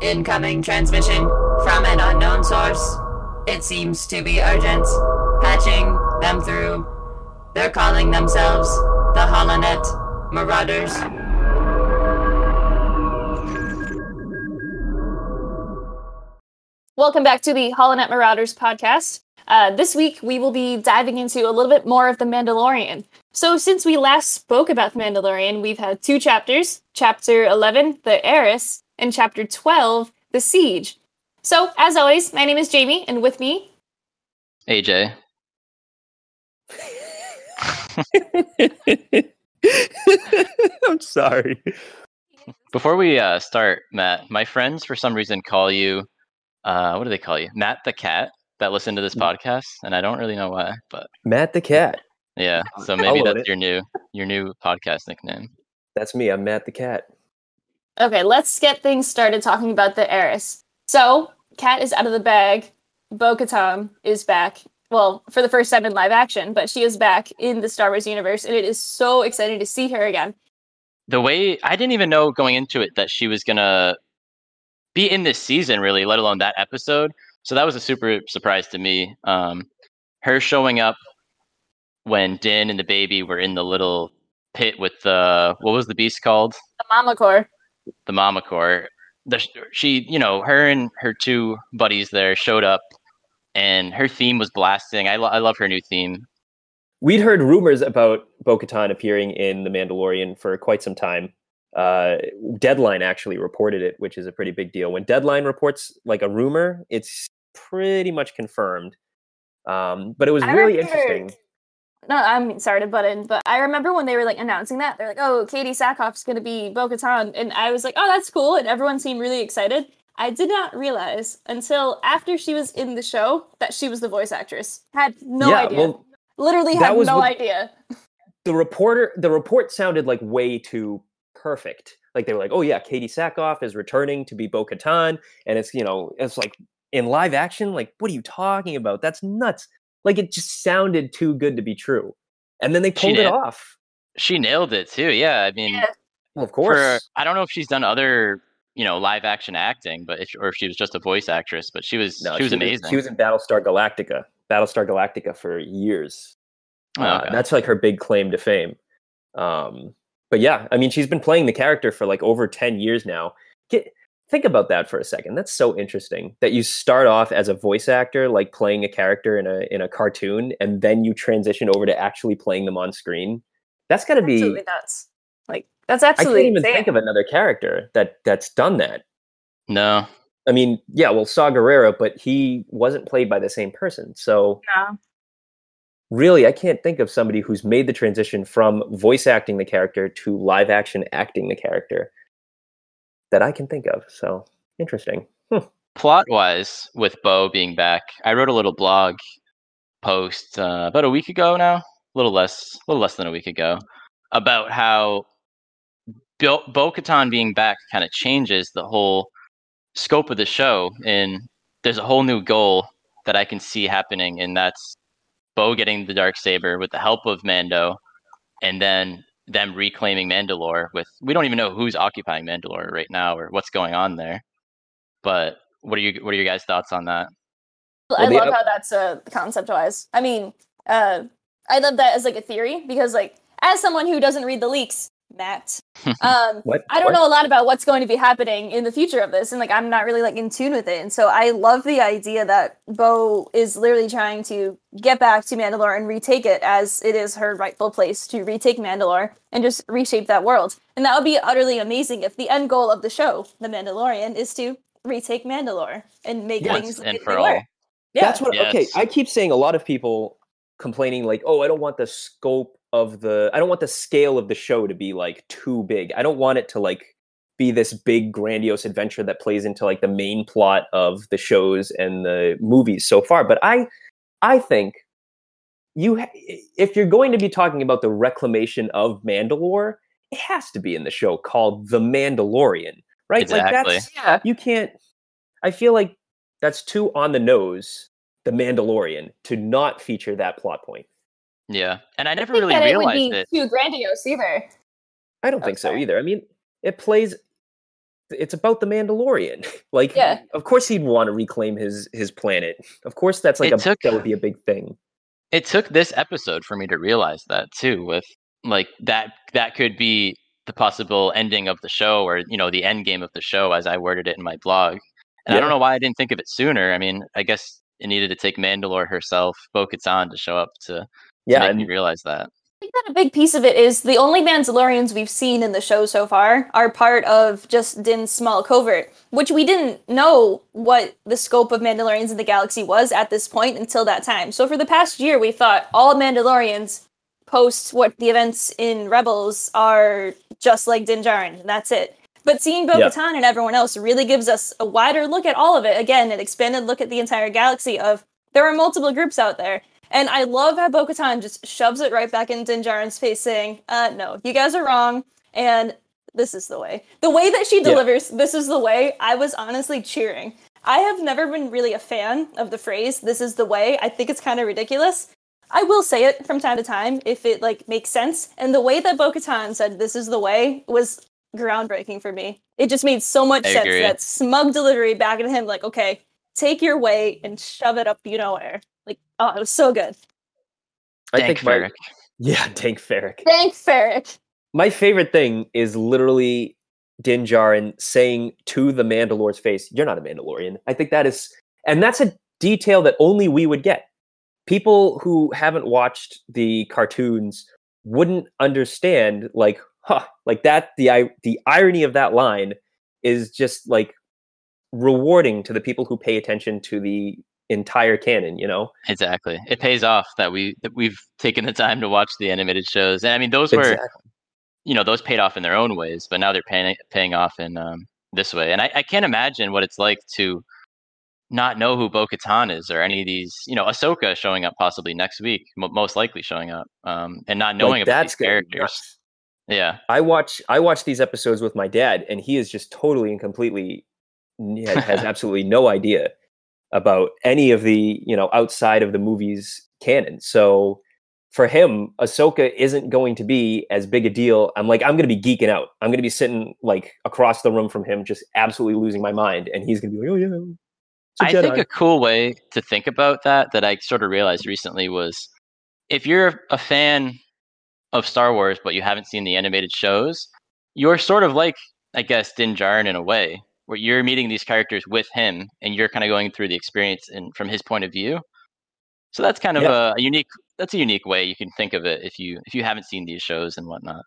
Incoming transmission from an unknown source. It seems to be urgent. Patching them through. They're calling themselves the Holonet Marauders. Welcome back to the Holonet Marauders podcast. Uh, this week, we will be diving into a little bit more of The Mandalorian. So, since we last spoke about The Mandalorian, we've had two chapters Chapter 11, The Heiress, and Chapter 12, The Siege. So, as always, my name is Jamie, and with me, AJ. I'm sorry. Before we uh, start, Matt, my friends for some reason call you, uh, what do they call you? Matt the cat that listen to this Mm. podcast, and I don't really know why, but Matt the cat. yeah. So maybe that's it. your new your new podcast nickname. That's me. I'm Matt the cat. Okay, let's get things started talking about The Heiress. So, Kat is out of the bag. Bo Katan is back. Well, for the first time in live action, but she is back in the Star Wars universe, and it is so exciting to see her again. The way I didn't even know going into it that she was gonna be in this season, really, let alone that episode. So that was a super surprise to me. Um, her showing up when Din and the baby were in the little pit with the what was the beast called? The Mamacore. The mamacore the she you know her and her two buddies there showed up and her theme was blasting i, lo- I love her new theme We'd heard rumors about Bo Katan appearing in The Mandalorian for quite some time. Uh, Deadline actually reported it, which is a pretty big deal. When Deadline reports like a rumor, it's pretty much confirmed. Um, but it was I really remember- interesting. No, I'm sorry to butt in, but I remember when they were like announcing that they're like, "Oh, Katee Sackhoff's gonna be Bo-Katan," and I was like, "Oh, that's cool," and everyone seemed really excited. I did not realize until after she was in the show that she was the voice actress. Had no yeah, idea. well, Literally had no what- idea. the reporter the report sounded like way too perfect. Like they were like, "Oh yeah, Katee Sackhoff is returning to be Bo-Katan," and it's you know it's like in live action. Like, what are you talking about? That's nuts. Like it just sounded too good to be true. And then they She pulled it did. off. she nailed it too yeah i mean Yeah. Well, of for, course. i don't know if she's done other you know live action acting but if, or if she was just a voice actress but she was No, she was amazing She was in Battlestar Galactica. Battlestar Galactica for years. Oh, Uh. That's like her big claim to fame. Um, but yeah, I mean, she's been playing the character for like over 10 years now. Get, think about that for a second. That's so interesting that you start off as a voice actor, like playing a character in a in a cartoon, and then you transition over to actually playing them on screen. That's got to be. Absolutely nuts. Like that's absolutely. I absolutely can't even insane. think of another character that that's done that. no I mean, yeah, well, Saw Gerrera, but he wasn't played by the same person. So No. really, I can't think of somebody who's made the transition from voice acting the character to live action acting the character that I can think of. So interesting. plot wise with bo being back i wrote a little blog post uh, about a week ago now a little less a little less than a week ago about how Bo Katan being back kind of changes the whole scope of the show. And there's a whole new goal that I can see happening, and that's Bo getting the dark saber with the help of Mando, and then them reclaiming Mandalore. With we don't even know who's occupying Mandalore right now or what's going on there. But what are you what are your guys' thoughts on that? I Well, the love oth- how that's uh, concept wise. I mean, uh, I love that as like a theory because, like, as someone who doesn't read the leaks, Matt, um, What? I don't What? know a lot about what's going to be happening in the future of this, and like, I'm not really like in tune with it. And so, I love the idea that Bo is literally trying to get back to Mandalore and retake it as it is her rightful place to retake Mandalore and just reshape that world. And that would be utterly amazing if the end goal of the show, The Mandalorian, is to retake Mandalore and make Yes, things and for all. Yeah. That's what. Okay, I keep saying a lot of people complaining like, "Oh, I don't want the scope of the, I don't want the scale of the show to be like too big. I don't want it to like be this big grandiose adventure that plays into like the main plot of the shows and the movies so far." But I, I think you, ha- if you're going to be talking about the reclamation of Mandalore, it has to be in the show called The Mandalorian, right? Like Exactly. that's yeah, you can't. I feel like that's too on the nose. The Mandalorian to not feature that plot point. Yeah, and I never think really that it would realized be it. too grandiose either. I don't think so either. I mean, it plays. it's about the Mandalorian. like, Yeah. of course he'd want to reclaim his his planet. Of course, that's like It a took- that would be a big thing. it took this episode for me to realize that too with like that that could be the possible ending of the show or you know the end game of the show as i worded it in my blog and i don't know why i didn't think of it sooner i mean i guess it needed to take mandalore herself bo-katan to show up to, to Yeah, make and me realize that I think that a big piece of it is the only Mandalorians we've seen in the show so far are part of just Din's small covert, which we didn't know what the scope of Mandalorians in the galaxy was at this point until that time. So for the past year, we thought all Mandalorians post what the events in Rebels are just like Din Djarin, and that's it. But seeing Bo Yeah. Katan and everyone else really gives us a wider look at all of it. Again, an expanded look at the entire galaxy of there are multiple groups out there. And I love how Bo Katan just shoves it right back in Din Djarin's face, saying, uh, no, you guys are wrong, and this is the way. The way that she Yeah. delivers, this is the way, I was honestly cheering. I have never been really a fan of the phrase, this is the way. I think it's kind of ridiculous. I will say it from time to time if it like makes sense. And the way that Bo Katan said this is the way was groundbreaking for me. It just made so much I sense. agree. That smug delivery back at him, like, okay, take your way and shove it up you know where. Like, oh, it was so good. I Dank think my, Farrik. yeah, Tank Farrik. Thank Farrik. My favorite thing is literally Din Djarin saying to the Mandalore's face, "You're not a Mandalorian." I think that is, and that's a detail that only we would get. People who haven't watched the cartoons wouldn't understand, like, huh, like that. The the irony of that line is just like rewarding to the people who pay attention to the entire canon. You know, exactly it pays off that we that we've taken the time to watch the animated shows and i mean those were you know those paid off in their own ways but now they're paying paying off in um, this way and I, I can't imagine what it's like to not know who Bo-Katan is or any of these you know Ahsoka showing up possibly next week mo- most likely showing up um, and not knowing Like, about that's these characters nuts. yeah I watch I watch these episodes with my dad, and he is just totally and completely has absolutely no idea about any of the you know outside of the movies canon. So for him, Ahsoka isn't going to be as big a deal. I'm like I'm going to be geeking out. I'm going to be sitting like across the room from him, just absolutely losing my mind, and he's going to be like, oh yeah. I think a cool way to think about that that I sort of realized recently was if you're a fan of Star Wars but you haven't seen the animated shows, you're sort of like I guess Din Djarin in a way, where you're meeting these characters with him and you're kind of going through the experience and from his point of view. So that's kind of Yeah. a, a unique that's a unique way you can think of it if you if you haven't seen these shows and whatnot.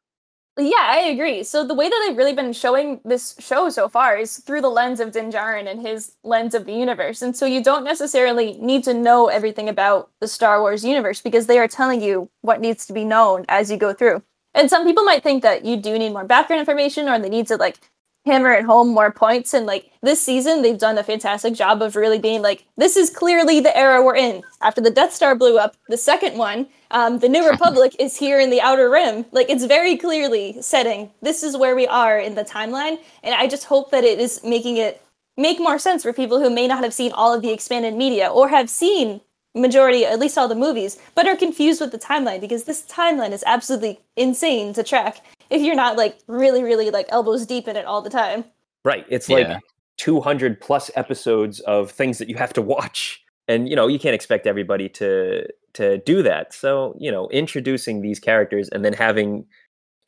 Yeah, I agree. So the way that they've really been showing this show so far is through the lens of Din Djarin and his lens of the universe. And so you don't necessarily need to know everything about the Star Wars universe because they are telling you what needs to be known as you go through. And some people might think that you do need more background information or they need to like hammer it home more points. And like this season, they've done a fantastic job of really being like, this is clearly the era we're in. After the Death Star blew up, the second one, um, the New Republic is here in the Outer Rim. Like it's very clearly setting this is where we are in the timeline. And I just hope that it is making it make more sense for people who may not have seen all of the expanded media or have seen majority, at least all the movies, but are confused with the timeline because this timeline is absolutely insane to track if you're not like really, really like elbows deep in it all the time. Right. It's like Yeah. 200 plus episodes of things that you have to watch. And you know, you can't expect everybody to to do that. So, you know, introducing these characters and then having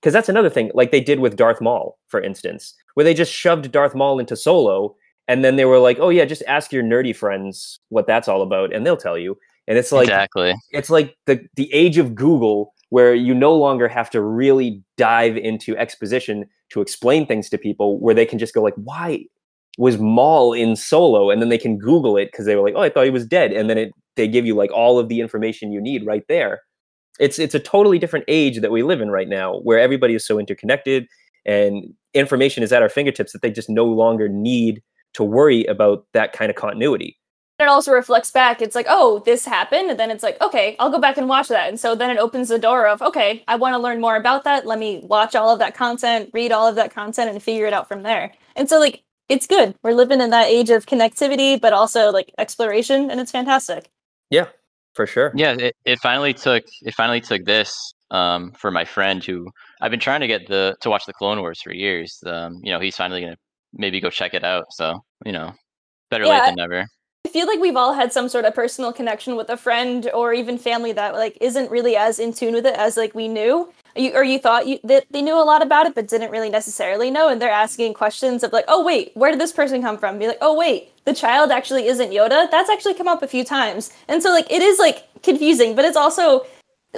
cuz that's another thing like they did with Darth Maul, for instance, where they just shoved Darth Maul into Solo and then they were like, "Oh yeah, just ask your nerdy friends what that's all about and they'll tell you." And it's like exactly. it's like the the age of Google where you no longer have to really dive into exposition to explain things to people where they can just go like why was Maul in Solo and then they can Google it because they were like oh I thought he was dead and then it they give you like all of the information you need right there. It's it's a totally different age that we live in right now where everybody is so interconnected and information is at our fingertips that they just no longer need to worry about that kind of continuity. It also reflects back. It's like, oh, this happened, and then it's like, okay, I'll go back and watch that. And so then it opens the door of, okay, I want to learn more about that. Let me watch all of that content, read all of that content, and figure it out from there. And so like, it's good. We're living in that age of connectivity, but also like exploration, and it's fantastic. Yeah, for sure. Yeah, it, it finally took it finally took this um, for my friend who I've been trying to get the to watch the Clone Wars for years. Um, you know, he's finally gonna maybe go check it out. So you know, better Yeah, late than never. I feel like we've all had some sort of personal connection with a friend or even family that like isn't really as in tune with it as like we knew. You, or you thought you that they knew a lot about it but didn't really necessarily know and they're asking questions of like, "Oh wait, where did this person come from?" Be like, "Oh wait, the child actually isn't Yoda." That's actually come up a few times. And so like it is like confusing, but it's also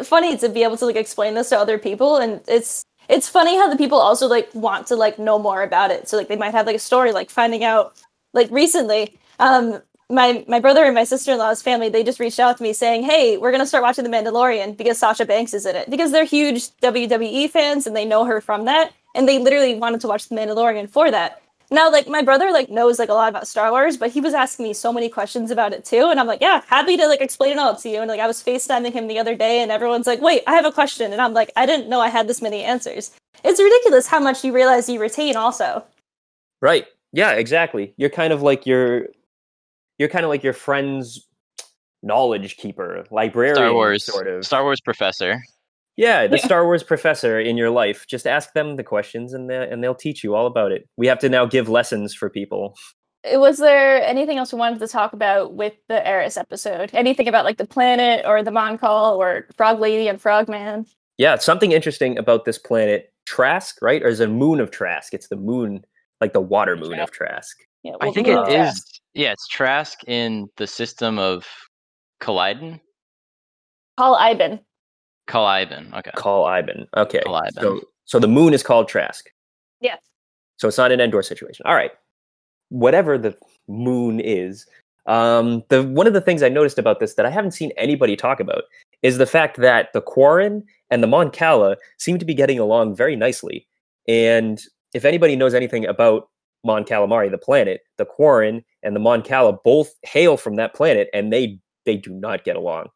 funny to be able to like explain this to other people and it's it's funny how the people also like want to like know more about it. So like they might have like a story like finding out like recently um my my brother and my sister-in-law's family they just reached out to me saying hey we're going to start watching the mandalorian because sasha banks is in it because they're huge wwe fans and they know her from that and they literally wanted to watch the mandalorian for that now like my brother like knows like a lot about star wars but he was asking me so many questions about it too and i'm like yeah happy to like explain it all to you and like i was facetiming him the other day and everyone's like wait i have a question and i'm like i didn't know i had this many answers it's ridiculous how much you realize you retain also Right. Yeah, exactly. You're kind of like your you're kind of like your friend's knowledge keeper, librarian Star Wars, sort of. Star Wars professor. yeah, the Yeah. Star Wars professor in your life. Just ask them the questions and they and they'll teach you all about it. We have to now give lessons for people. Uh, was there anything else we wanted to talk about with the Heiress episode? Anything about like the planet or the Mon Cal or Frog Lady and Frogman? Yeah, something interesting about this planet, Trask, right? Or is it a moon of Trask? It's the moon, like the water moon of Trask. Yeah, I think the it moon is. Trask. Yeah, it's Trask in the system of Colliden. Kol Iben. Kol Iben. Okay. Kol Iben. Okay. Kol Iben. So so the moon is called Trask. Yes. So it's not an Endor situation. All right. Whatever the moon is, um, the one of the things I noticed about this that I haven't seen anybody talk about is the fact that the Quarren and the Mon Cala seem to be getting along very nicely. And if anybody knows anything about Mon Calamari, the planet, the Quarren and the Mon Cala both hail from that planet, and they they do not get along.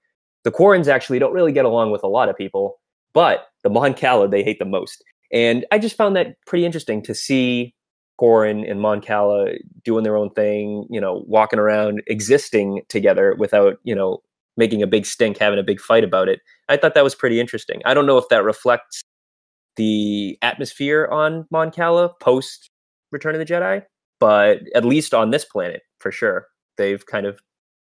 The Quarrens actually don't really get along with a lot of people, but the Mon Cala they hate the most. And I just found that pretty interesting to see Quarren and Mon Cala doing their own thing, you know, walking around, existing together without, you know, making a big stink, having a big fight about it. I thought that was pretty interesting. I don't know if that reflects the atmosphere on Mon Cala post Return of the Jedi, but at least on this planet, for sure, they've kind of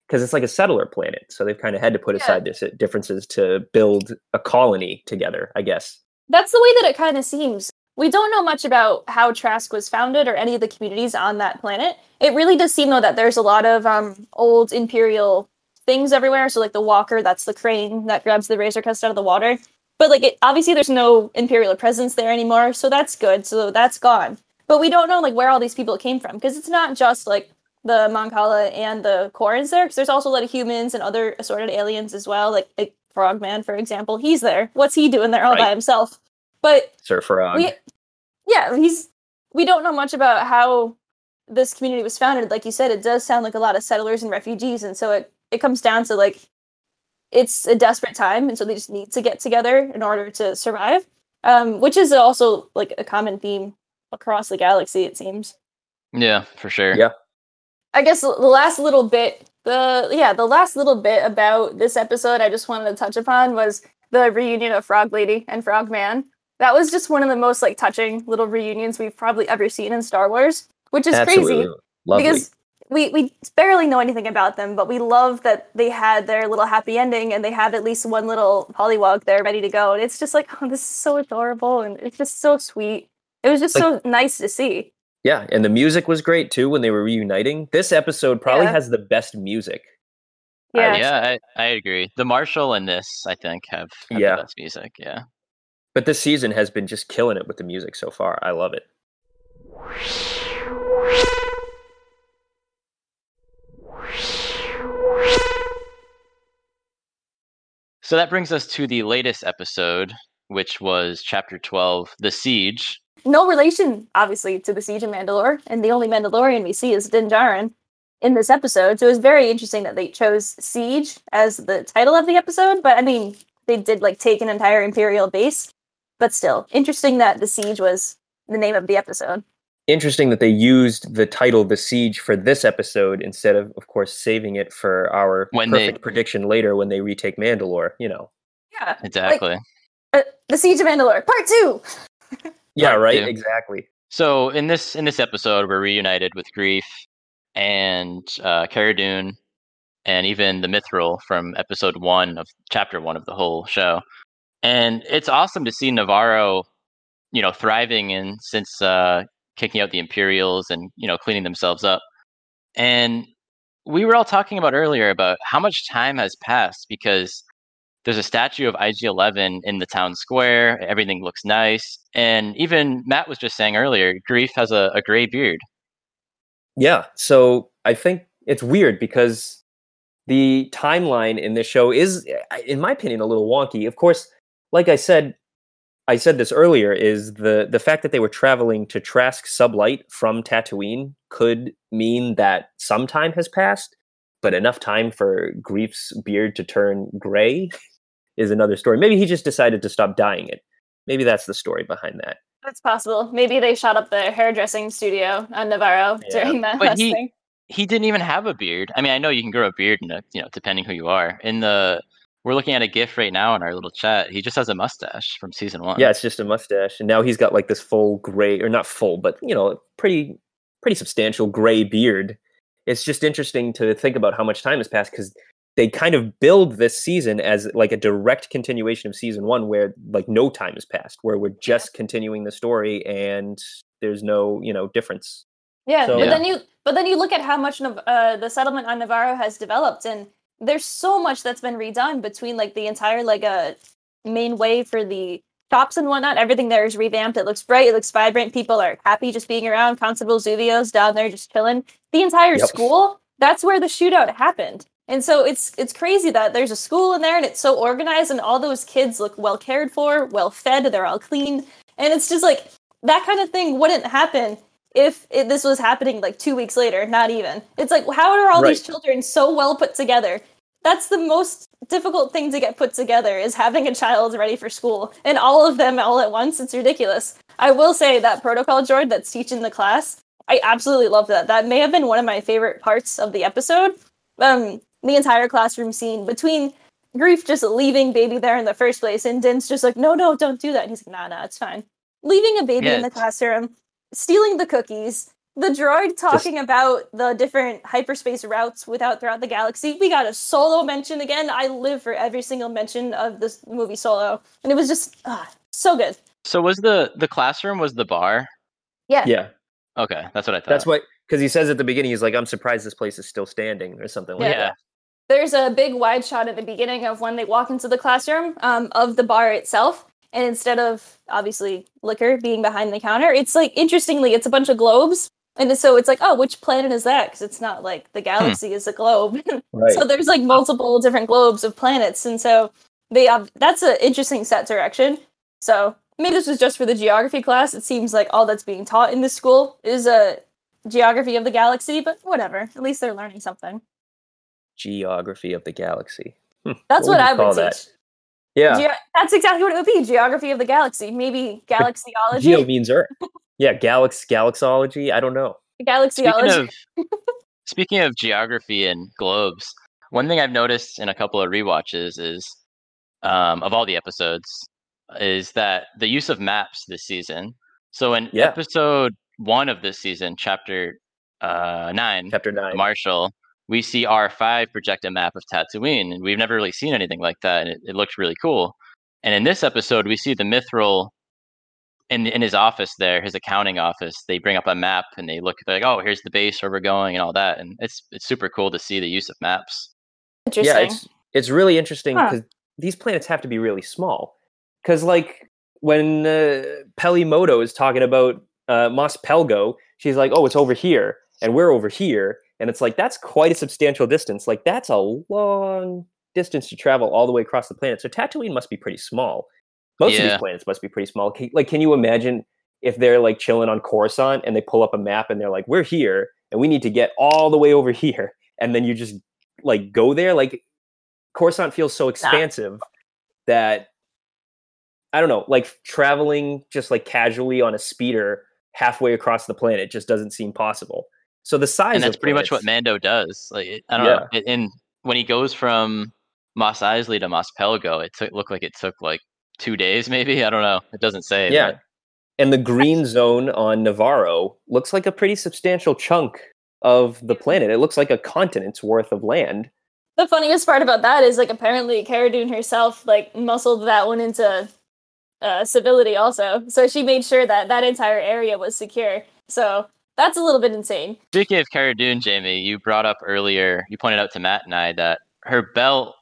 because it's like a settler planet, so they've kind of had to put Yeah. aside dis- differences to build a colony together, I guess. That's the way that it kind of seems. We don't know much about how Trask was founded or any of the communities on that planet. It really does seem though that there's a lot of um, old imperial things everywhere. So like the Walker, that's the crane that grabs the Razor Crest out of the water. But like it, obviously there's no imperial presence there anymore, so that's good. So that's gone. But we don't know like where all these people came from because it's not just like the Mon Cala and the Quarrens there, because there's also a lot of humans and other assorted aliens as well. Like, like Frogman, for example, he's there. What's he doing there all by himself? But Sir Farag. we yeah he's we don't know much about how this community was founded like you said it does sound like a lot of settlers and refugees and so it it comes down to like it's a desperate time and so they just need to get together in order to survive um which is also like a common theme across the galaxy it seems Yeah, for sure. Yeah. I guess the the last little bit, the yeah, the last little bit about this episode I just wanted to touch upon was the reunion of Frog Lady and Frog Man. That was just one of the most like touching little reunions we've probably ever seen in Star Wars, which is Absolutely. crazy Lovely. because we we barely know anything about them, but we love that they had their little happy ending and they have at least one little pollywog there ready to go. And it's just like, oh, this is so adorable and it's just so sweet. It was just so nice to see. Yeah, and the music was great too when they were reuniting. This episode probably Yeah. has the best music. Uh, yeah. would Yeah, I, I agree. The Marshal and this, I think, have, have Yeah. the best music. Yeah. But this season has been just killing it with the music so far. I love it. So that brings us to the latest episode, which was chapter 12, The Siege. no relation, obviously, to the Siege of Mandalore, and the only Mandalorian we see is Din Djarin in this episode. So it was very interesting that they chose Siege as the title of the episode. But I mean, they did like take an entire Imperial base, but still interesting that the Siege was the name of the episode. Interesting that they used the title "The Siege" for this episode instead of, of course, saving it for our When they- perfect prediction later when they retake Mandalore. You know. Yeah, Exactly. uh, the Siege of Mandalore, part two. Yeah. Part Right. two. Exactly. So in this in this episode, we're reunited with Greef and uh, Cara Dune, and even the Mythrol from episode one of chapter one of the whole show. And it's awesome to see Navarro, you know, thriving and since uh, kicking out the Imperials and you know cleaning themselves up. And we were all talking about earlier about how much time has passed because there's a statue of IG11 in the town square. Everything looks nice. And even Matt was just saying earlier, Greef has a, a gray beard. Yeah. So I think it's weird because the timeline in this show is, eh, in my opinion, a little wonky. Of course, like I said, I said this earlier, is the the fact that they were traveling to Trask Sublight from Tatooine could mean that some time has passed, but enough time for Greef's beard to turn gray is another story. Maybe he just decided to stop dyeing it. Maybe that's the story behind that. That's possible. Maybe they shot up the hairdressing studio on Navarro Yeah. during that But last he- thing. He didn't even have a beard. I mean, I know you can grow a beard, in a, you know, depending who you are. In the we're looking at a GIF right now in our little chat. He just has a mustache from season one. Yeah, it's just a mustache, and now he's got like this full gray, or not full, but you know, pretty pretty substantial gray beard. It's just interesting to think about how much time has passed because they kind of build this season as like a direct continuation of season one, where like no time has passed, where we're just continuing the story and there's no you know difference. Yeah, So- but Yeah. then you but then you look at how much Nav- uh, the settlement on Navarro has developed, and there's so much that's been redone between like the entire like uh, main way for the shops and whatnot. Everything there is revamped. It looks bright. It looks vibrant. People are happy just being around. Constable Zuvio's down there just chilling. The entire Yep. school. That's where the shootout happened. And so it's it's crazy that there's a school in there and it's so organized and all those kids look well cared for, well fed, they're all clean. And it's just like that kind of thing wouldn't happen if it, this was happening like two weeks later, not even. It's like, how are all these children so well put together? That's the most difficult thing to get put together is having a child ready for school and all of them all at once. It's ridiculous. I will say that protocol droid that's teaching the class, I absolutely love that. That may have been one of my favorite parts of the episode. Um, the entire classroom scene between Greef just leaving baby there in the first place, and Din's just like, no, no, don't do that. And he's like, nah, nah, it's fine. Leaving a baby in the classroom, stealing the cookies, the droid talking about the different hyperspace routes without throughout the galaxy. We got a solo mention again. I live for every single mention of this movie solo, and it was just ah, so good. So was the the classroom was the bar? Yeah, Yeah, Okay, that's what I thought. that's what because he says at the beginning he's like, "I'm surprised this place is still standing" or something like Yeah. Yeah. that. There's a big wide shot at the beginning of when they walk into the classroom um, of the bar itself. And instead of obviously liquor being behind the counter, it's like interestingly, it's a bunch of globes. And so it's like, oh, which planet is that? Because it's not like the galaxy is a globe. Right. so there's like multiple different globes of planets. And so they have that's an interesting set direction. So maybe this was just for the geography class. It seems like all that's being taught in this school is a geography of the galaxy, but whatever. At least they're learning something. Geography of the galaxy. Hmm, That's what what, would I would that? Teach. Yeah. Geo- that's exactly what it would be. Geography of the galaxy. Maybe galaxyology. Geo means Earth. Yeah, galax galaxology. I don't know. Speaking galaxyology. of speaking of geography and globes, one thing I've noticed in a couple of rewatches is um, of all the episodes is that the use of maps this season. So in Yeah. episode one of this season, chapter uh, nine, Chapter nine. Marshal, we see R5 project a map of Tatooine, and we've never really seen anything like that, and it, it looked really cool. And in this episode, we see the Mythrol in in his office there, his accounting office. They bring up a map and they look they're like, oh, here's the base where we're going and all that, and it's it's super cool to see the use of maps. Interesting. Yeah, it's it's really interesting Huh. because these planets have to be really small. Because like when uh, Peli Motto is talking about uh, Mos Pelgo, she's like, "Oh, it's over here, and we're over here," and it's like that's quite a substantial distance. Like that's a long distance to travel all the way across the planet. So Tatooine must be pretty small. Most of these planets must be pretty small. Can, like, can you imagine if they're like chilling on Coruscant and they pull up a map and they're like, "We're here, and we need to get all the way over here," and then you just like go there like Coruscant feels so expansive that I don't know, like traveling just like casually on a speeder halfway across the planet just doesn't seem possible. So the size and that's of pretty much what Mando does. Like it, I don't Yeah. know, it, in when he goes from Mos Eisley to Mos Pelgo, it took looked like it took like two days, maybe. I don't know. It doesn't say. Yeah. but- and the green zone on Navarro looks like a pretty substantial chunk of the planet. It looks like a continent's worth of land. The funniest part about that is like apparently Cara Dune herself like muscled that one into uh, civility also. So she made sure that that entire area was secure. So that's a little bit insane. Speaking of Cara Dune, Jamie, you brought up earlier, you pointed out to Matt and I that her belt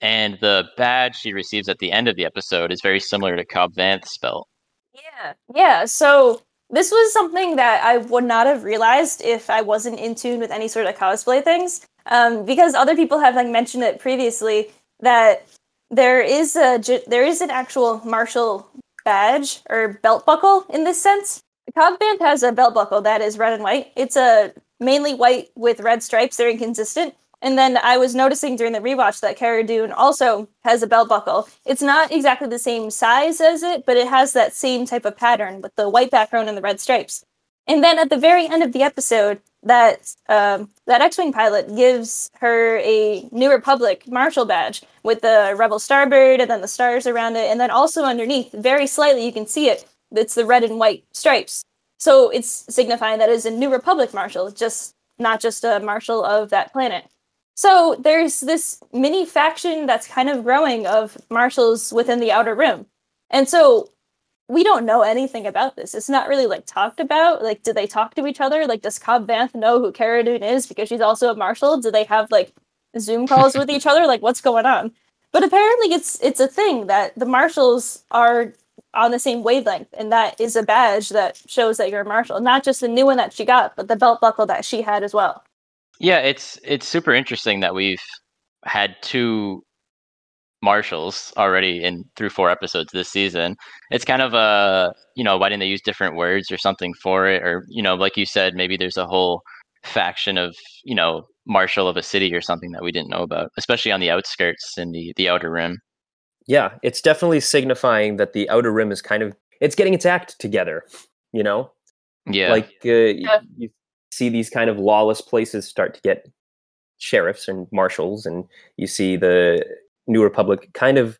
and the badge she receives at the end of the episode is very similar to Cobb Vanth's belt. Yeah. Yeah. So this was something that I would not have realized if I wasn't in tune with any sort of cosplay things. Um, because other people have like mentioned it previously that there is a there is an actual marshal badge or belt buckle in this sense. Cobb has a belt buckle that is red and white. It's a mainly white with red stripes. They're inconsistent. And then I was noticing during the rewatch that Cara Dune also has a belt buckle. It's not exactly the same size as it, but it has that same type of pattern with the white background and the red stripes. And then at the very end of the episode, that um, that X-wing pilot gives her a New Republic Marshal badge with the Rebel Starbird and then the stars around it, and then also underneath, very slightly, you can see it. It's the red and white stripes. So it's signifying that it's a New Republic Marshal, just not just a Marshal of that planet. So there's this mini faction that's kind of growing of marshals within the outer rim. And so we don't know anything about this. It's not really like talked about. Like, do they talk to each other? Like, does Cobb Vanth know who Cara Dune is because she's also a marshal? Do they have like Zoom calls with each other? Like, what's going on? But apparently, it's it's a thing that the marshals are on the same wavelength, and that is a badge that shows that you're a marshal. Not just the new one that she got, but the belt buckle that she had as well. Yeah, it's it's super interesting that we've had two marshals already in through four episodes this season. It's kind of a you know why didn't they use different words or something for it or you know like you said maybe there's a whole faction of you know marshal of a city or something that we didn't know about, especially on the outskirts and the the outer rim. Yeah, it's definitely signifying that the outer rim is kind of it's getting its act together. You know, Yeah, like uh, yeah. you see these kind of lawless places start to get sheriffs and marshals, and you see the New Republic kind of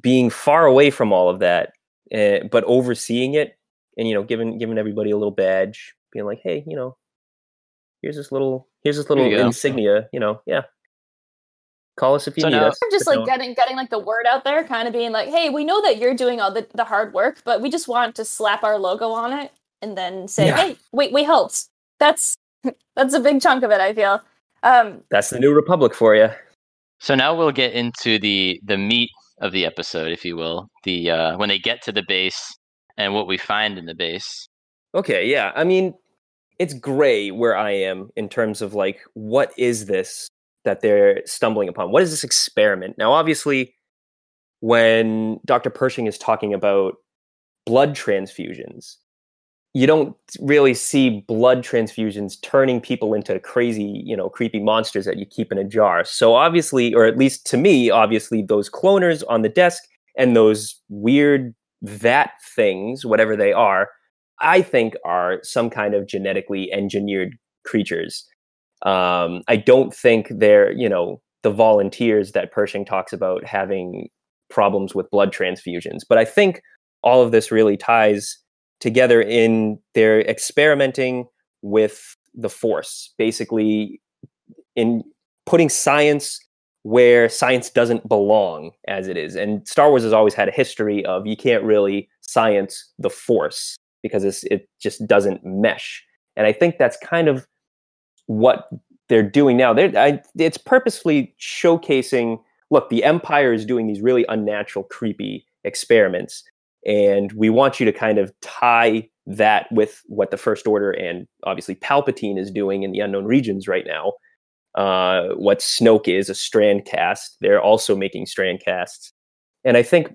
being far away from all of that, uh, but overseeing it, and you know, giving giving everybody a little badge, being like, hey, you know, here's this little here's this little insignia, you know, yeah. Call us if you So need now- us. just like don't- getting getting like the word out there, kind of being like, "Hey, we know that you're doing all the, the hard work, but we just want to slap our logo on it and then say, Yeah. "Hey, wait, we helped." That's that's a big chunk of it. I feel. Um, That's the New Republic for you. So now we'll get into the the meat of the episode, if you will. The uh, when they get to the base and what we find in the base. Okay, yeah. I mean, it's gray where I am in terms of like, what is this that they're stumbling upon? What is this experiment? Now, obviously, when Dr. Pershing is talking about blood transfusions, you don't really see blood transfusions turning people into crazy, you know, creepy monsters that you keep in a jar. So obviously, or at least to me, obviously, those cloners on the desk and those weird vat things, whatever they are, I think are some kind of genetically engineered creatures. Um, I don't think they're, you know, the volunteers that Pershing talks about having problems with blood transfusions. But I think all of this really ties together in their experimenting with the force, basically in putting science where science doesn't belong as it is. And Star Wars has always had a history of you can't really science the force because it just doesn't mesh. And I think that's kind of what they're doing now. They're, I, it's purposefully showcasing look, the Empire is doing these really unnatural, creepy experiments. And we want you to kind of tie that with what the First Order and obviously Palpatine is doing in the unknown regions right now. Uh, what Snoke is, a strandcast. They're also making strandcasts. And I think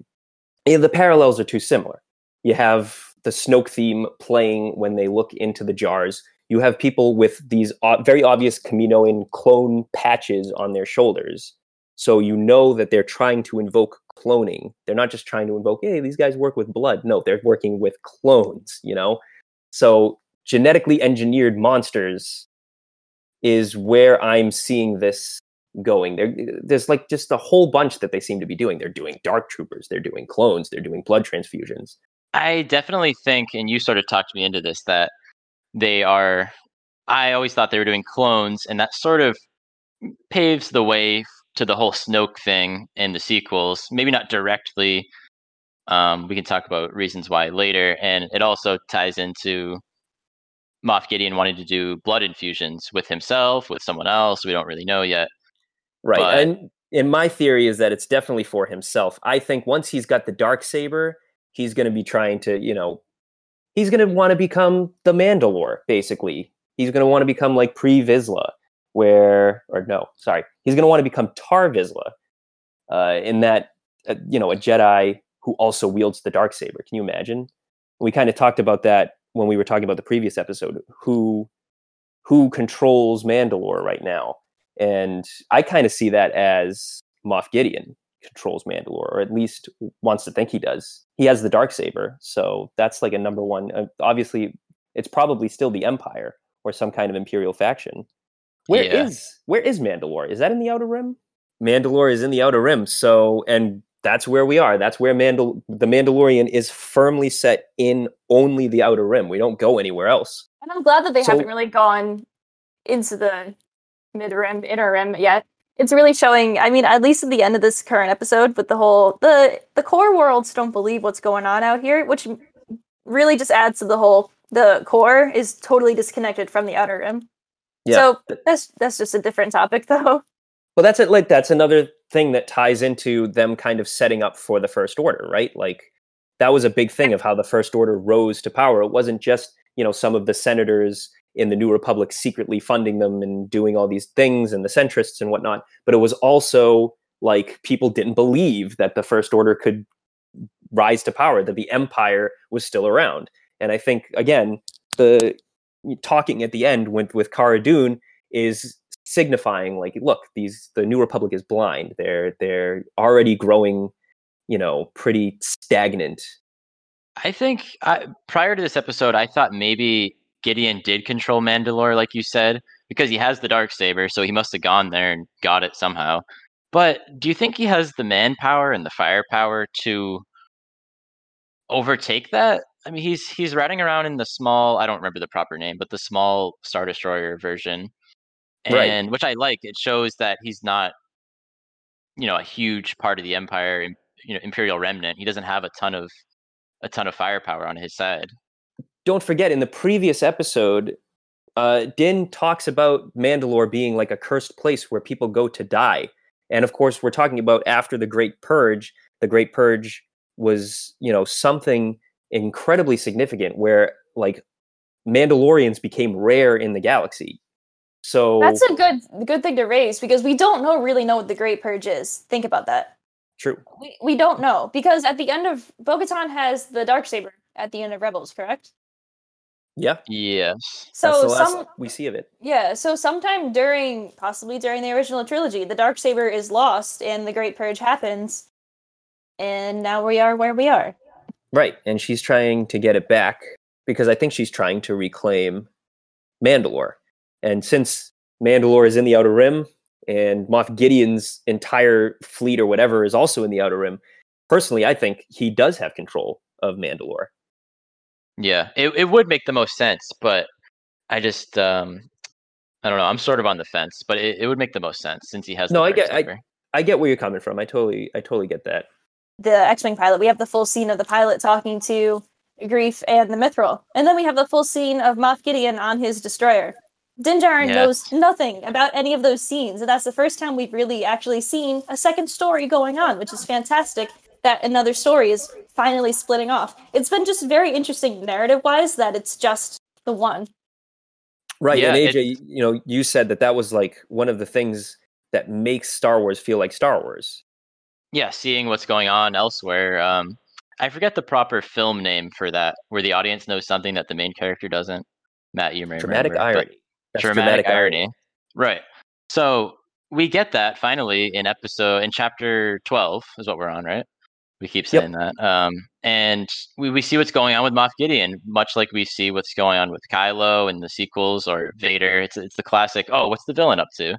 you know, the parallels are too similar. You have the Snoke theme playing when they look into the jars. You have people with these very obvious Kaminoan clone patches on their shoulders. So you know that they're trying to invoke cloning. They're not just trying to invoke, hey, these guys work with blood. No, they're working with clones, you know? So genetically engineered monsters is where I'm seeing this going. There, there's like just a whole bunch that they seem to be doing. They're doing dark troopers, they're doing clones, they're doing blood transfusions. I definitely think, and you sort of talked me into this, that they are. I always thought they were doing clones, and that sort of paves the way to the whole Snoke thing in the sequels. Maybe not directly. Um, we can talk about reasons why later, and it also ties into Moff Gideon wanting to do blood infusions with himself, with someone else. We don't really know yet. Right. But- and in my theory is that it's definitely for himself. I think once he's got the dark saber, he's going to be trying to, you know, he's going to want to become the Mandalore basically. He's going to want to become like Pre Vizsla where or no, sorry. He's going to want to become Tar Vizsla. Uh in that uh, you know, a Jedi who also wields the dark saber. Can you imagine? We kind of talked about that when we were talking about the previous episode who who controls Mandalore right now and I kind of see that as Moff Gideon controls Mandalore, or at least wants to think he does. He has the dark saber, so that's like a number one. Uh, obviously, it's probably still the Empire or some kind of Imperial faction. Where is Yeah. where is Mandalore? Is that in the Outer Rim? Mandalore is in the Outer Rim, so and that's where we are. That's where Mandal the Mandalorian is firmly set in only the Outer Rim. We don't go anywhere else. And I'm glad that they So- haven't really gone into the mid rim, inner rim yet. It's really showing. I mean, at least at the end of this current episode, with the whole the the core worlds don't believe what's going on out here, which really just adds to the whole. The core is totally disconnected from the outer rim. Yeah. So that's that's just a different topic, though. Well, that's it. Like that's another thing that ties into them kind of setting up for the First Order, right? Like that was a big thing of how the First Order rose to power. It wasn't just you know some of the senators in the New Republic secretly funding them and doing all these things, and the centrists and whatnot, but it was also like people didn't believe that the First Order could rise to power, that the Empire was still around. And I think again, the talking at the end with with Cara Dune is signifying like look these the new republic is blind they're they're already growing you know pretty stagnant I think I, prior to this episode, I thought maybe Gideon did control Mandalore, like you said, because he has the dark saber, so he must have gone there and got it somehow. But do you think he has the manpower and the firepower to overtake that? I mean, he's he's riding around in the small. I don't remember the proper name, but the small Star Destroyer version, Right. and which I like. It shows that he's not, you know, a huge part of the Empire. You know, Imperial remnant. He doesn't have a ton of a ton of firepower on his side. Don't forget in the previous episode uh din talks about mandalore being like a cursed place where people go to die and of course we're talking about after the great purge the great purge was you know something incredibly significant where like mandalorians became rare in the galaxy so That's a good good thing to raise because we don't know really know what the Great Purge is. Think about that. true We we don't know because at the end of Bo-Katan has the dark saber at the end of Rebels, correct? Yeah Yes. So that's the last some we see of it yeah, so sometime during possibly during the original trilogy, the dark saber is lost and the Great Purge happens, and now we are where we are. Right, and she's trying to get it back because I think she's trying to reclaim Mandalore. And since Mandalore is in the Outer Rim and Moff Gideon's entire fleet or whatever is also in the Outer Rim, personally, I think he does have control of Mandalore. Yeah. It it would make the most sense, but I just um I don't know. I'm sort of on the fence, but it, it would make the most sense since he has the No, I get- I- I get where you're coming from. I totally, I totally get that. The X-wing pilot, we have the full scene of the pilot talking to Greef and the Mythrol, and then we have the full scene of Moff Gideon on his destroyer. Din Djarin Yes. knows nothing about any of those scenes, and that's the first time we've really actually seen a second story going on, which is fantastic. That another story is finally splitting off. It's been just very interesting narrative-wise that it's just the one. Right, Yeah, and it- AJ, you know, you said that that was like one of the things that makes Star Wars feel like Star Wars. Yeah, seeing what's going on elsewhere. Um I forget the proper film name for that, where the audience knows something that the main character doesn't. Matt, you may Dramatic remember, but- irony. That's dramatic, irony. Right. So we get that finally in episode in chapter twelve is what we're on, right? We keep Yep. saying that. Um, and we, we see what's going on with Moff Gideon, much like we see what's going on with Kylo in the sequels or Vader. It's it's the classic. Oh, what's the villain up to?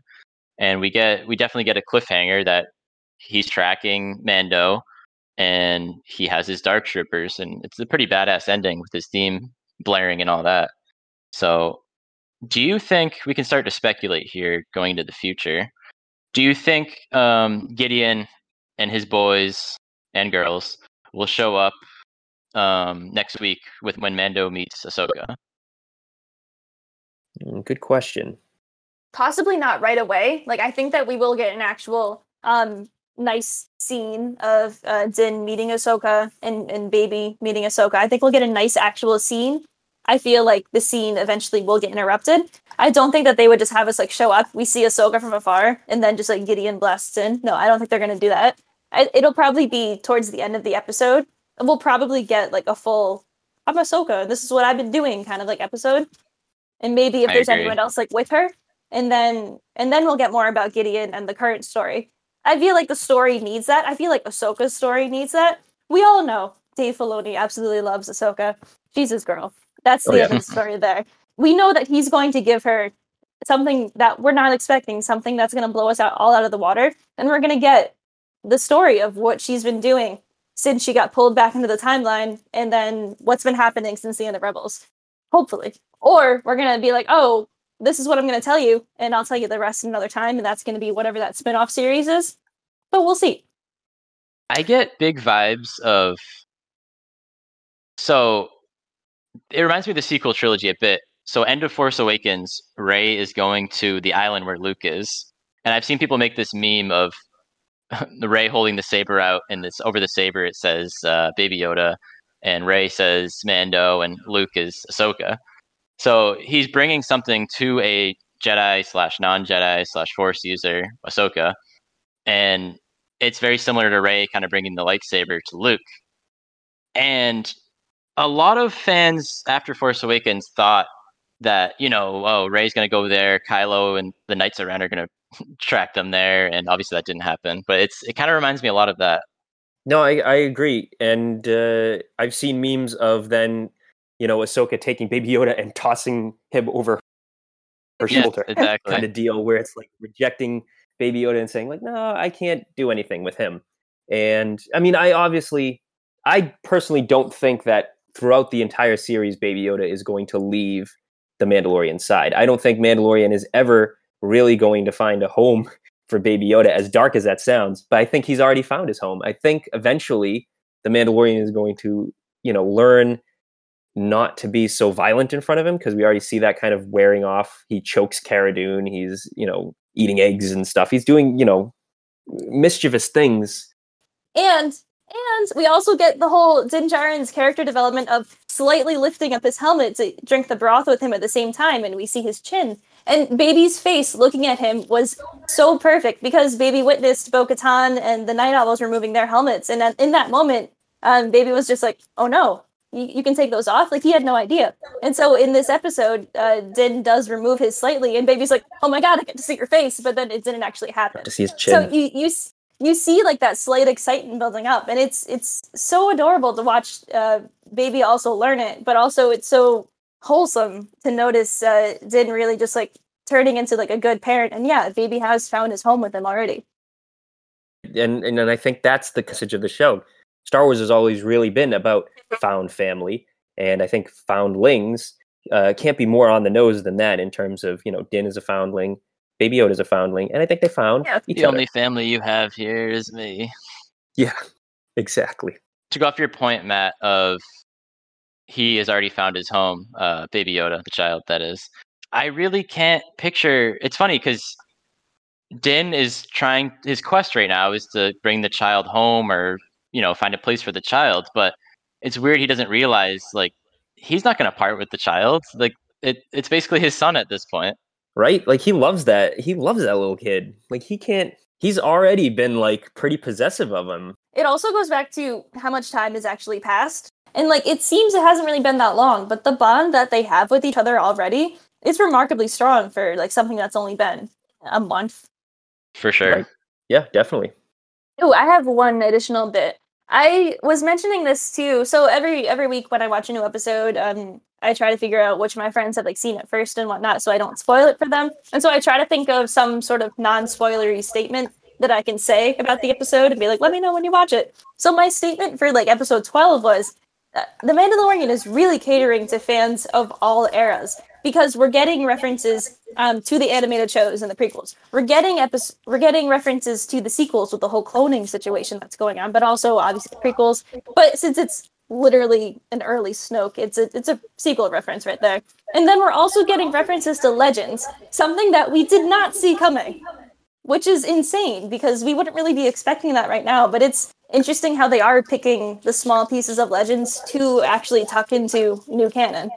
And we get we definitely get a cliffhanger that he's tracking Mando, and he has his dark troopers, and it's a pretty badass ending with his theme blaring and all that. So, do you think we can start to speculate here going into the future? Do you think um, Gideon and his boys and girls will show up um, next week with when Mando meets Ahsoka? Mm, Good question. possibly not right away. Like I think that we will get an actual um nice scene of uh Din meeting Ahsoka and, and baby meeting Ahsoka. I think we'll get a nice actual scene. I feel like the scene eventually will get interrupted. I don't think that they would just have us like show up, we see Ahsoka from afar, and then just like Gideon blasts in. No, I don't think they're gonna do that. It'll probably be towards the end of the episode. And we'll probably get like a full I'm Ahsoka, this is what I've been doing kind of like episode. And maybe if I there's agree. anyone else like with her, and then and then we'll get more about Gideon and the current story. I feel like the story needs that. I feel like Ahsoka's story needs that. We all know Dave Filoni absolutely loves Ahsoka. She's his girl. That's oh, the Oh, yeah. other story there. We know that he's going to give her something that we're not expecting, something that's going to blow us out all out of the water, and we're going to get the story of what she's been doing since she got pulled back into the timeline, and then what's been happening since the end of Rebels. Hopefully, or we're going to be like, oh, this is what I'm going to tell you, and I'll tell you the rest another time, and that's going to be whatever that spin off series is. But we'll see. I get big vibes of. So, it reminds me of the sequel trilogy a bit. So, End of Force Awakens, Rey is going to the island where Luke is, and I've seen people make this meme of the Rey holding the saber out, and it's over the saber it says uh, Baby Yoda, and Rey says Mando, and Luke is Ahsoka. So he's bringing something to a Jedi slash non Jedi slash Force user, Ahsoka, and it's very similar to Rey kind of bringing the lightsaber to Luke. And a lot of fans after Force Awakens thought that, you know, oh, Rey's going to go there, Kylo and the Knights of Ren are going to track them there, and obviously that didn't happen. But it's it kind of reminds me a lot of that. No, I, I agree, and uh, I've seen memes of then, you know, Ahsoka taking Baby Yoda and tossing him over her Yeah, shoulder, exactly. kind of deal, where it's like rejecting Baby Yoda and saying like, no, I can't do anything with him. And I mean, I obviously, I personally don't think that throughout the entire series, Baby Yoda is going to leave the Mandalorian side. I don't think Mandalorian is ever really going to find a home for Baby Yoda, as dark as that sounds. But I think he's already found his home. I think eventually the Mandalorian is going to, you know, learn not to be so violent in front of him because we already see that kind of wearing off. He chokes Cara Dune. He's, you know, eating eggs and stuff. He's doing, you know, mischievous things. And and we also get the whole Din Djarin's character development of slightly lifting up his helmet to drink the broth with him at the same time, and we see his chin. And Baby's face looking at him was so perfect because Baby witnessed Bo Katan and the Nite Owls removing their helmets, and in that moment, um, Baby was just like, "Oh no, you, you can take those off." Like he had no idea. And so in this episode, uh, Din does remove his slightly, and Baby's like, "Oh my god, I get to see your face," but then it didn't actually happen To see his chin. so you you you see like that slight excitement building up and it's it's so adorable to watch uh baby also learn it but also it's so wholesome to notice uh din really just like turning into like a good parent and yeah baby has found his home with him already and and then I think that's the message of the show. Star Wars has always really been about found family, and I think foundlings uh, can't be more on the nose than that in terms of you know Din is a foundling, Baby Yoda is a foundling, and I think they found Yeah. each The other. only family you have here is me. Yeah, exactly. To go off your point, Matt, of he has already found his home, uh, Baby Yoda, the child, that is. I really can't picture. It's funny because Din is trying. His quest right now is to bring the child home, or you know, find a place for the child. But it's weird he doesn't realize like he's not going to part with the child. Like it, it's basically his son at this point. Right? Like he loves that. He loves that little kid. Like he can't. He's already been like pretty possessive of him. it also goes back to how much time has actually passed and like it seems it hasn't really been that long but the bond that they have with each other already is remarkably strong for like something that's only been a month For sure. Right. Yeah, definitely. Oh, I have one additional bit. I was mentioning this too. So every every week when I watch a new episode, um, I try to figure out which of my friends have like seen it first and whatnot, so I don't spoil it for them. And so I try to think of some sort of non-spoilery statement that I can say about the episode and be like, let me know when you watch it. So my statement for like episode 12 was The Mandalorian is really catering to fans of all eras because we're getting references um, to the animated shows and the prequels. We're getting epi- we're getting references to the sequels with the whole cloning situation that's going on, but also obviously the prequels. But since it's literally an early Snoke, it's a it's a sequel reference right there. And then we're also getting references to Legends, something that we did not see coming, which is insane because we wouldn't really be expecting that right now. But it's interesting how they are picking the small pieces of Legends to actually tuck into new canon.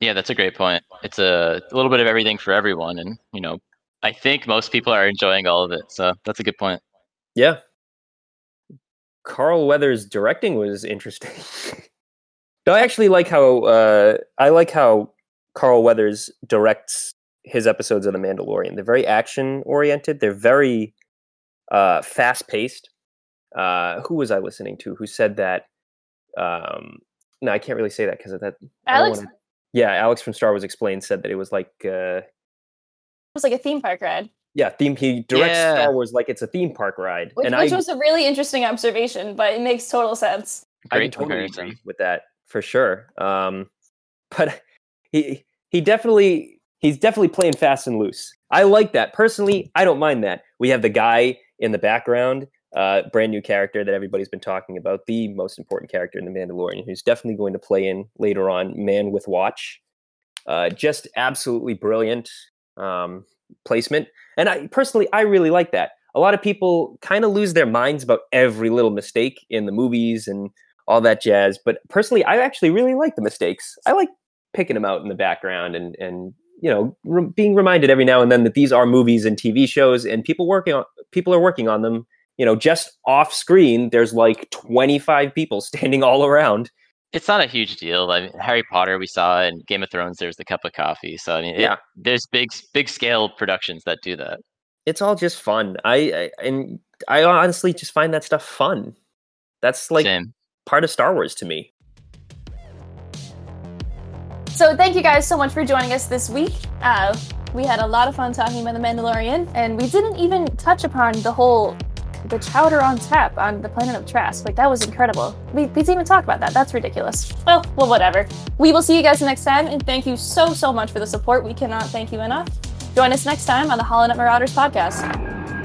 Yeah, that's a great point. It's a, a little bit of everything for everyone, and you know, I think most people are enjoying all of it. So that's a good point. Yeah. Carl Weathers' directing was interesting. no, I actually like how uh, I like how Carl Weathers directs his episodes of The Mandalorian. They're very action oriented. They're very uh, fast paced. Uh, who was I listening to? Who said that? Um, no, I can't really say that because of that. I don't Alex wanna- yeah, Alex from Star Wars Explained said that it was like, uh, it was like a theme park ride, yeah, theme. He directs Yeah. Star Wars like it's a theme park ride, which, and which I was a really interesting observation, but it makes total sense. I Great can totally agree with that for sure. Um, but he he definitely he's definitely playing fast and loose. I like that personally. I don't mind that. We have the guy in the background, uh, brand new character that everybody's been talking about, the most important character in the Mandalorian, who's definitely going to play in later on. Man with Watch, uh, just absolutely brilliant um, placement. And I personally, I really like that. A lot of people kind of lose their minds about every little mistake in the movies and all that jazz. But personally, I actually really like the mistakes. I like picking them out in the background and and you know re- being reminded every now and then that these are movies and TV shows and people working on people are working on them. You know, just off screen, there's like 25 people standing all around. It's not a huge deal. I mean, Harry Potter, we saw, and Game of Thrones, there's the cup of coffee. So I mean, it- Yeah. there's big, big scale productions that do that. It's all just fun. I, I and I honestly just find that stuff fun. That's like Same. part of Star Wars to me. So thank you guys so much for joining us this week. Uh, we had a lot of fun talking about the Mandalorian, and we didn't even touch upon the whole the chowder on tap on the planet of Trask. Like that was incredible. We, we didn't even talk about that. That's ridiculous. Well, well, whatever. We will see you guys next time, and thank you so so much for the support. We cannot thank you enough. Join us next time on the HoloNet Marauders podcast.